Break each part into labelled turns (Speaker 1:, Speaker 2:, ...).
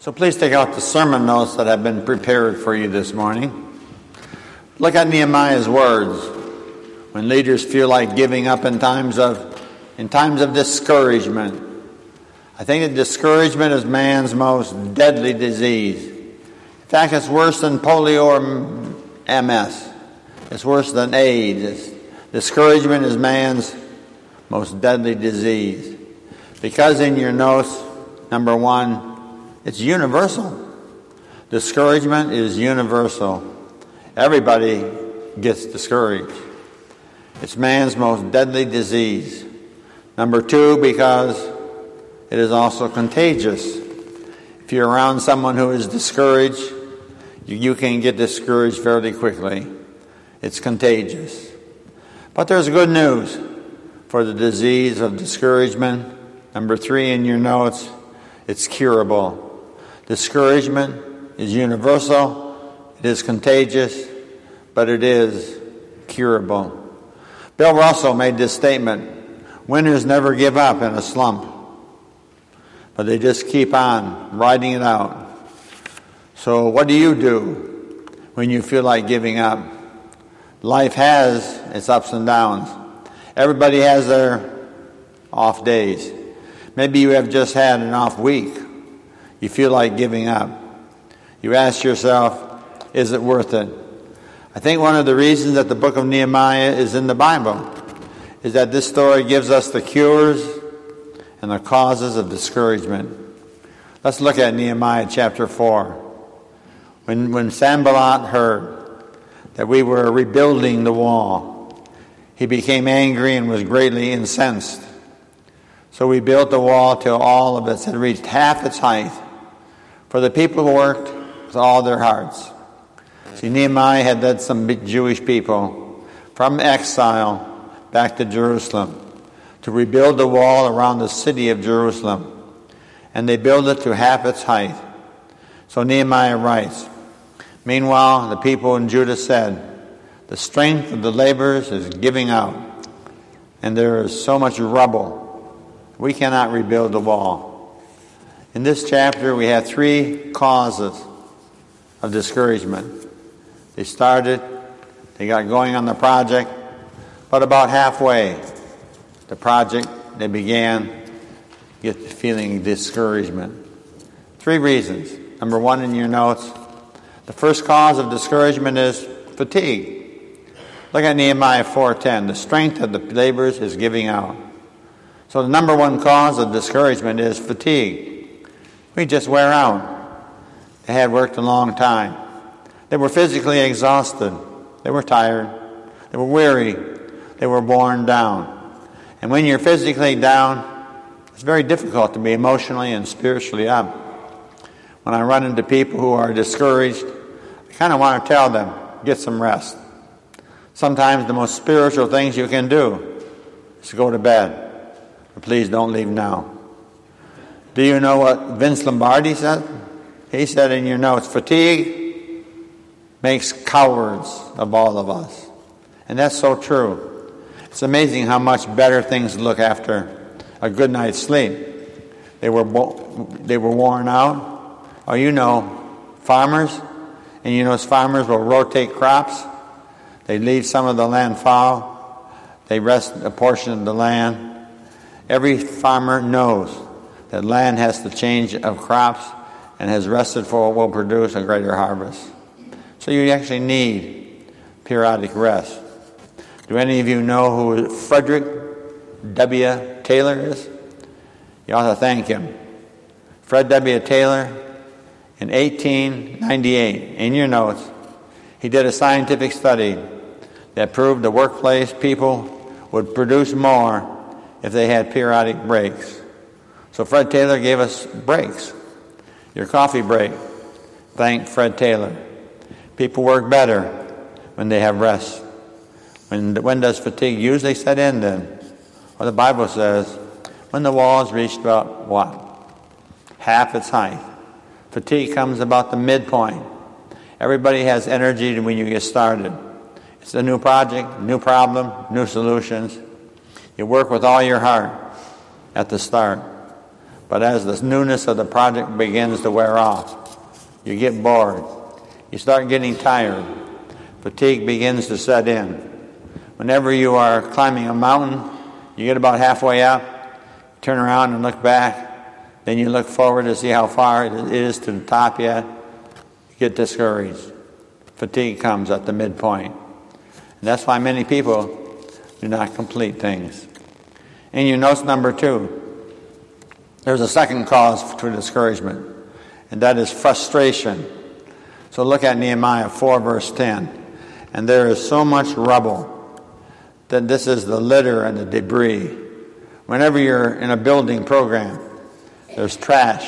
Speaker 1: So please take out the sermon notes that have been prepared for you this morning. Look at Nehemiah's words. When leaders feel like giving up in times of, in times of discouragement, I think that discouragement is man's most deadly disease. In fact, it's worse than polio or MS. It's worse than AIDS. It's, discouragement is man's most deadly disease. Because in your notes, number one, it's universal. Discouragement is universal. Everybody gets discouraged. It's man's most deadly disease. Number two, because it is also contagious. If you're around someone who is discouraged, you, can get discouraged fairly quickly. It's contagious. But there's good news for the disease of discouragement. Number three in your notes, it's curable. Discouragement is universal, it is contagious, but it is curable. Bill Russell made this statement winners never give up in a slump, but they just keep on riding it out. So, what do you do when you feel like giving up? Life has its ups and downs. Everybody has their off days. Maybe you have just had an off week you feel like giving up. You ask yourself, is it worth it? I think one of the reasons that the book of Nehemiah is in the Bible is that this story gives us the cures and the causes of discouragement. Let's look at Nehemiah chapter 4. When, when Sanballat heard that we were rebuilding the wall, he became angry and was greatly incensed. So we built the wall till all of it had reached half its height for the people worked with all their hearts. See, Nehemiah had led some Jewish people from exile back to Jerusalem to rebuild the wall around the city of Jerusalem. And they built it to half its height. So Nehemiah writes Meanwhile, the people in Judah said, The strength of the laborers is giving out, and there is so much rubble, we cannot rebuild the wall. In this chapter, we have three causes of discouragement. They started, they got going on the project, but about halfway, the project, they began get feeling discouragement. Three reasons. Number one in your notes, the first cause of discouragement is fatigue. Look at Nehemiah 4:10. The strength of the laborers is giving out. So the number one cause of discouragement is fatigue. We just wear out. They had worked a long time. They were physically exhausted. They were tired. They were weary. They were worn down. And when you're physically down, it's very difficult to be emotionally and spiritually up. When I run into people who are discouraged, I kind of want to tell them, get some rest. Sometimes the most spiritual things you can do is to go to bed. But please don't leave now. Do you know what Vince Lombardi said? He said in your notes, fatigue makes cowards of all of us. And that's so true. It's amazing how much better things look after a good night's sleep. They were, bo- they were worn out. Or you know, farmers, and you know, farmers will rotate crops. They leave some of the land fallow. They rest a portion of the land. Every farmer knows that land has to change of crops and has rested for will produce a greater harvest. So you actually need periodic rest. Do any of you know who Frederick W. Taylor is? You ought to thank him. Fred W. Taylor, in 1898, in your notes, he did a scientific study that proved the workplace people would produce more if they had periodic breaks. So Fred Taylor gave us breaks. Your coffee break. Thank Fred Taylor. People work better when they have rest. When, when does fatigue usually set in then? Well, the Bible says when the wall has reached about what? Half its height. Fatigue comes about the midpoint. Everybody has energy when you get started. It's a new project, new problem, new solutions. You work with all your heart at the start. But as the newness of the project begins to wear off, you get bored. You start getting tired. Fatigue begins to set in. Whenever you are climbing a mountain, you get about halfway up, turn around and look back, then you look forward to see how far it is to the top yet. You get discouraged. Fatigue comes at the midpoint. And that's why many people do not complete things. And you notice number two, there's a second cause for discouragement, and that is frustration. So look at Nehemiah 4, verse 10. And there is so much rubble that this is the litter and the debris. Whenever you're in a building program, there's trash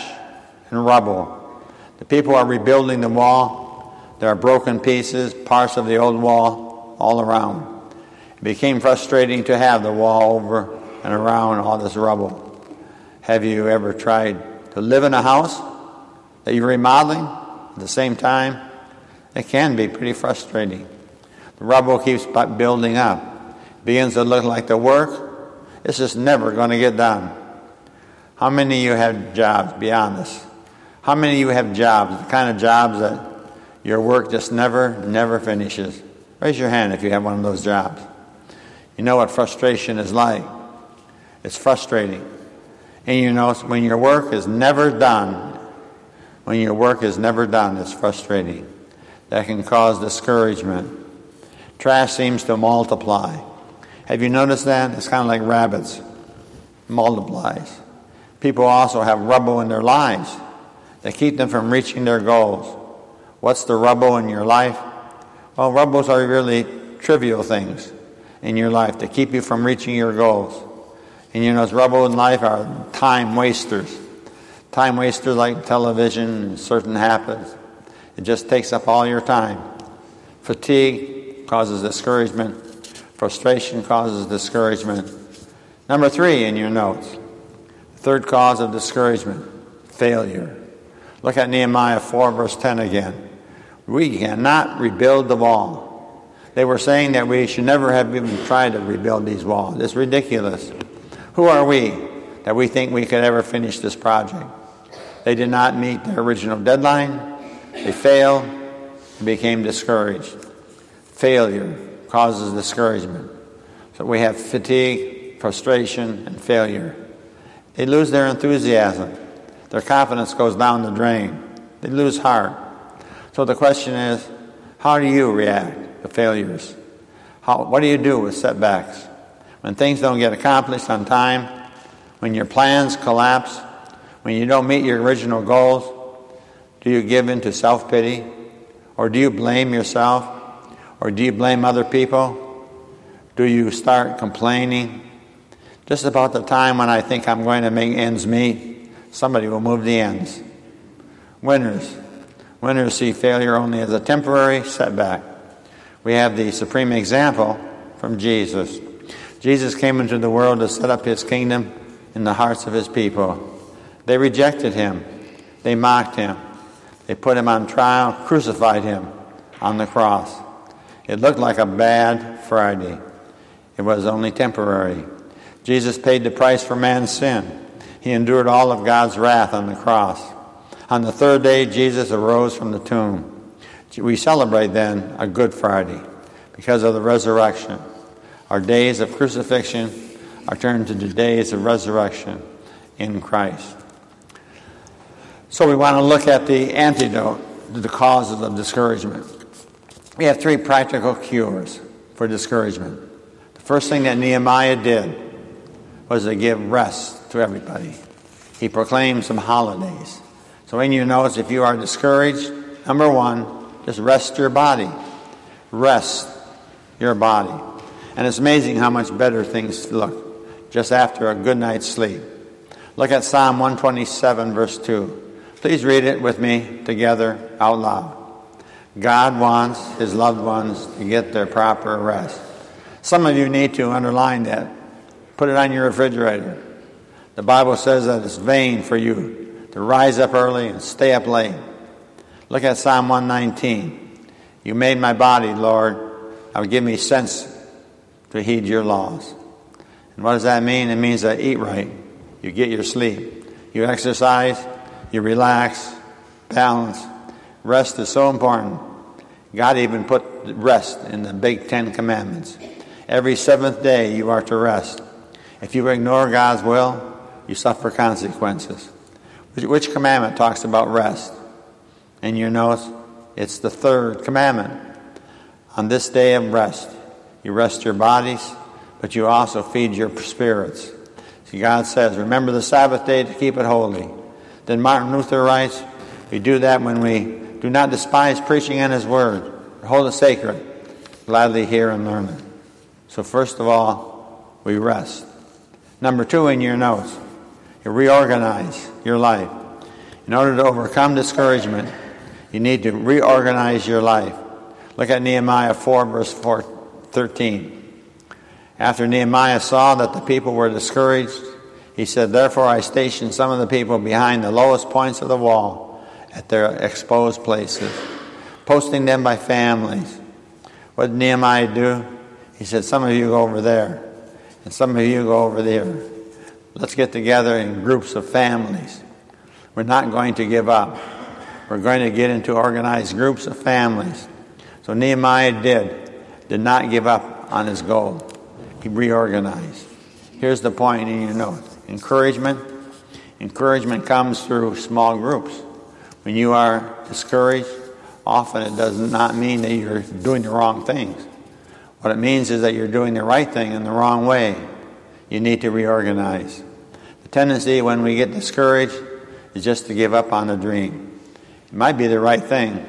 Speaker 1: and rubble. The people are rebuilding the wall. There are broken pieces, parts of the old wall all around. It became frustrating to have the wall over and around all this rubble. Have you ever tried to live in a house that you're remodeling at the same time? It can be pretty frustrating. The rubble keeps building up. Begins to look like the work. It's just never going to get done. How many of you have jobs? Be honest. How many of you have jobs, the kind of jobs that your work just never, never finishes? Raise your hand if you have one of those jobs. You know what frustration is like. It's frustrating. And you know, when your work is never done, when your work is never done, it's frustrating. That can cause discouragement. Trash seems to multiply. Have you noticed that? It's kind of like rabbits, multiplies. People also have rubble in their lives that keep them from reaching their goals. What's the rubble in your life? Well, rubbles are really trivial things in your life to keep you from reaching your goals. And you know, rubble in life are time wasters. Time wasters like television and certain habits. It just takes up all your time. Fatigue causes discouragement. Frustration causes discouragement. Number three in your notes. Third cause of discouragement failure. Look at Nehemiah 4, verse 10 again. We cannot rebuild the wall. They were saying that we should never have even tried to rebuild these walls. It's ridiculous. Who are we that we think we could ever finish this project? They did not meet their original deadline. They failed and became discouraged. Failure causes discouragement. So we have fatigue, frustration, and failure. They lose their enthusiasm. Their confidence goes down the drain. They lose heart. So the question is, how do you react to failures? How, what do you do with setbacks? When things don't get accomplished on time, when your plans collapse, when you don't meet your original goals, do you give in to self pity? Or do you blame yourself? Or do you blame other people? Do you start complaining? Just about the time when I think I'm going to make ends meet, somebody will move the ends. Winners. Winners see failure only as a temporary setback. We have the supreme example from Jesus. Jesus came into the world to set up his kingdom in the hearts of his people. They rejected him, they mocked him, they put him on trial, crucified him on the cross. It looked like a bad Friday. It was only temporary. Jesus paid the price for man's sin. He endured all of God's wrath on the cross. On the third day, Jesus arose from the tomb. We celebrate then a Good Friday because of the resurrection. Our days of crucifixion are turned to the days of resurrection in Christ. So we want to look at the antidote to the causes of discouragement. We have three practical cures for discouragement. The first thing that Nehemiah did was to give rest to everybody. He proclaimed some holidays. So in your notes, if you are discouraged, number one, just rest your body. Rest your body. And it's amazing how much better things look just after a good night's sleep. Look at Psalm 127, verse 2. Please read it with me together out loud. God wants his loved ones to get their proper rest. Some of you need to underline that. Put it on your refrigerator. The Bible says that it's vain for you to rise up early and stay up late. Look at Psalm 119. You made my body, Lord. Now give me sense to heed your laws. And what does that mean? It means that eat right, you get your sleep, You exercise, you relax, balance. Rest is so important. God even put rest in the big Ten Commandments. Every seventh day you are to rest. If you ignore God's will, you suffer consequences. Which commandment talks about rest? In your notes, it's the third commandment. On this day of rest, you rest your bodies, but you also feed your spirits. See, God says, remember the Sabbath day to keep it holy. Then Martin Luther writes, we do that when we do not despise preaching and His Word, hold it sacred, gladly hear and learn it. So, first of all, we rest. Number two in your notes, you reorganize your life. In order to overcome discouragement, you need to reorganize your life. Look at Nehemiah 4, verse 4, 13. After Nehemiah saw that the people were discouraged, he said, Therefore I stationed some of the people behind the lowest points of the wall at their exposed places, posting them by families. What did Nehemiah do? He said, Some of you go over there, and some of you go over there. Let's get together in groups of families. We're not going to give up. We're going to get into organized groups of families. So Nehemiah did, did not give up on his goal. He reorganized. Here's the point you in your note encouragement. Encouragement comes through small groups. When you are discouraged, often it does not mean that you're doing the wrong things. What it means is that you're doing the right thing in the wrong way. You need to reorganize. The tendency when we get discouraged is just to give up on the dream. It might be the right thing,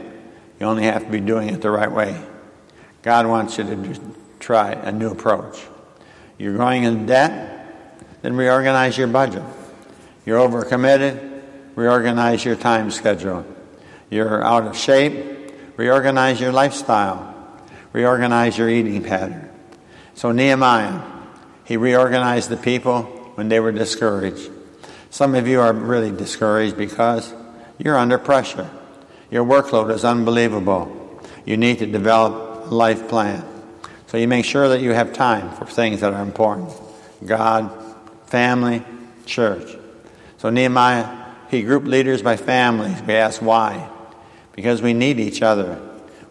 Speaker 1: you only have to be doing it the right way. God wants you to try a new approach. You're going in debt, then reorganize your budget. You're overcommitted, reorganize your time schedule. You're out of shape, reorganize your lifestyle, reorganize your eating pattern. So, Nehemiah, he reorganized the people when they were discouraged. Some of you are really discouraged because you're under pressure. Your workload is unbelievable. You need to develop life plan. So you make sure that you have time for things that are important God, family, church. So Nehemiah, he grouped leaders by families. We ask why? Because we need each other.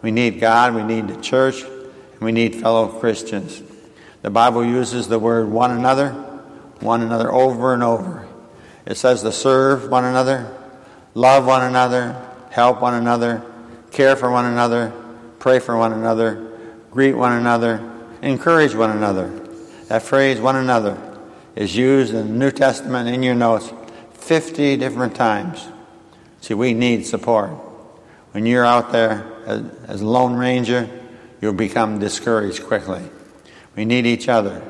Speaker 1: We need God, we need the church, and we need fellow Christians. The Bible uses the word one another, one another over and over. It says to serve one another, love one another, help one another, care for one another, pray for one another, greet one another, encourage one another. That phrase, one another, is used in the New Testament in your notes 50 different times. See, we need support. When you're out there as, as a lone ranger, you'll become discouraged quickly. We need each other.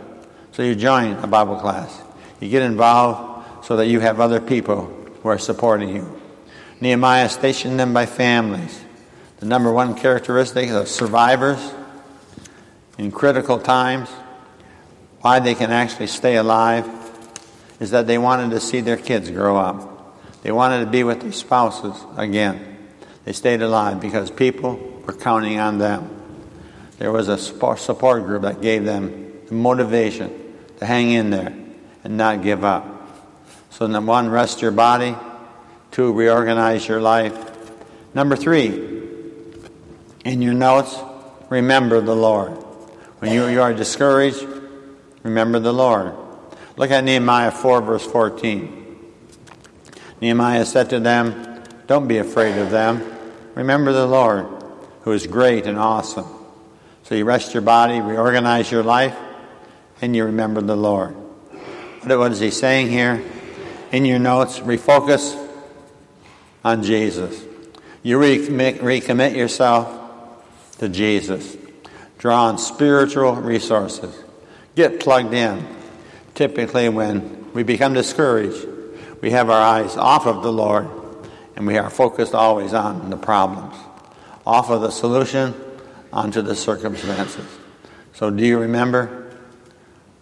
Speaker 1: So you join a Bible class. You get involved so that you have other people who are supporting you. Nehemiah stationed them by families. The number one characteristic of survivors in critical times, why they can actually stay alive, is that they wanted to see their kids grow up. They wanted to be with their spouses again. They stayed alive because people were counting on them. There was a support group that gave them the motivation to hang in there and not give up. So, number one, rest your body. Two, reorganize your life. Number three, in your notes, remember the Lord. When you, you are discouraged, remember the Lord. Look at Nehemiah 4, verse 14. Nehemiah said to them, Don't be afraid of them. Remember the Lord, who is great and awesome. So you rest your body, reorganize your life, and you remember the Lord. What is he saying here? In your notes, refocus on Jesus. You recommit, recommit yourself to Jesus. Draw on spiritual resources. Get plugged in. Typically, when we become discouraged, we have our eyes off of the Lord and we are focused always on the problems, off of the solution onto the circumstances. So, do you remember?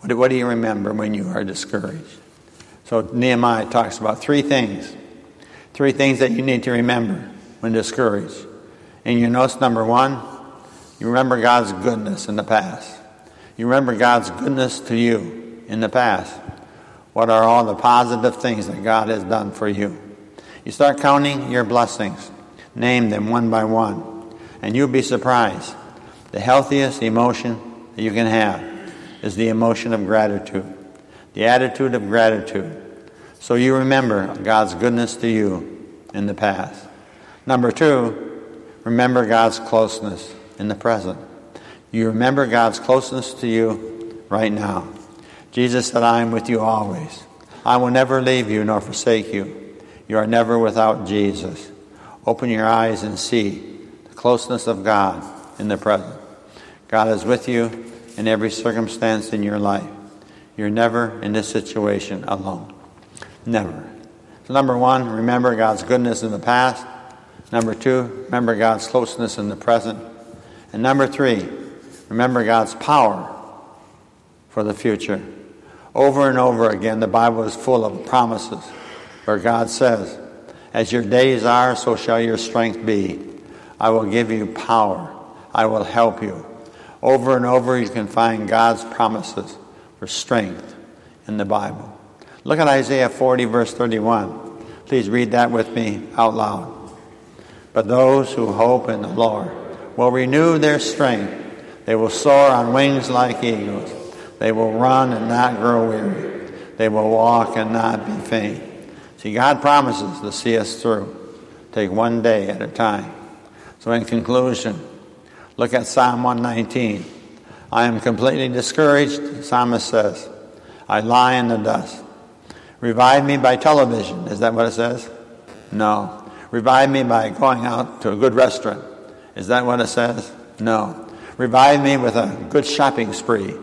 Speaker 1: What do, you remember when you are discouraged? So, Nehemiah talks about three things. Three things that you need to remember when discouraged. In your notes, number one, you remember God's goodness in the past. You remember God's goodness to you in the past. What are all the positive things that God has done for you? You start counting your blessings, name them one by one, and you'll be surprised. The healthiest emotion that you can have is the emotion of gratitude, the attitude of gratitude. So you remember God's goodness to you in the past. Number two, remember God's closeness in the present. You remember God's closeness to you right now. Jesus said, I am with you always. I will never leave you nor forsake you. You are never without Jesus. Open your eyes and see the closeness of God in the present. God is with you in every circumstance in your life. You're never in this situation alone. Never. So, number one, remember God's goodness in the past. Number two, remember God's closeness in the present. And number three, remember God's power for the future. Over and over again, the Bible is full of promises where God says, As your days are, so shall your strength be. I will give you power. I will help you. Over and over, you can find God's promises for strength in the Bible. Look at Isaiah 40, verse 31. Please read that with me out loud. But those who hope in the Lord will renew their strength. They will soar on wings like eagles. They will run and not grow weary. They will walk and not be faint. See, God promises to see us through. Take one day at a time. So, in conclusion, look at Psalm 119. I am completely discouraged, the psalmist says. I lie in the dust. Revive me by television. Is that what it says? No. Revive me by going out to a good restaurant. Is that what it says? No. Revive me with a good shopping spree.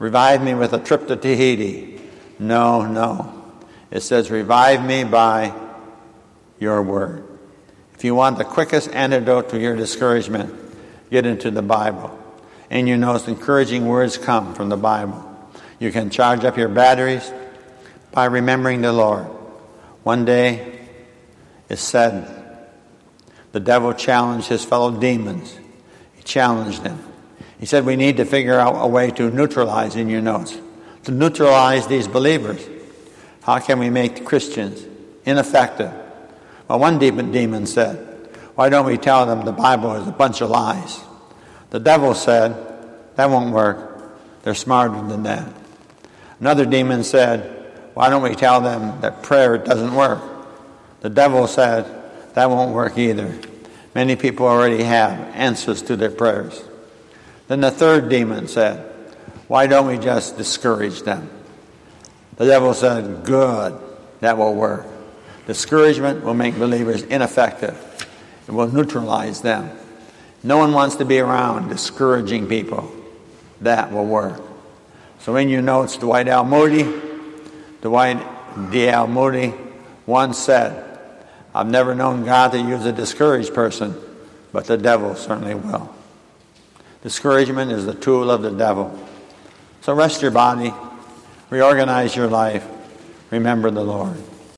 Speaker 1: Revive me with a trip to Tahiti. No, no. It says, Revive me by your word. If you want the quickest antidote to your discouragement, get into the Bible. And you know, encouraging words come from the Bible. You can charge up your batteries by remembering the Lord. One day, it said the devil challenged his fellow demons. He challenged them. He said, We need to figure out a way to neutralize, in your notes, to neutralize these believers. How can we make Christians ineffective? Well, one demon, demon said, Why don't we tell them the Bible is a bunch of lies? The devil said, That won't work. They're smarter than that. Another demon said, Why don't we tell them that prayer doesn't work? The devil said, That won't work either. Many people already have answers to their prayers. Then the third demon said, Why don't we just discourage them? The devil said, Good, that will work. Discouragement will make believers ineffective, it will neutralize them. No one wants to be around discouraging people. That will work. So in your notes, Dwight L. Moody, Dwight D. L. Moody once said, I've never known God to use a discouraged person, but the devil certainly will. Discouragement is the tool of the devil. So rest your body, reorganize your life, remember the Lord.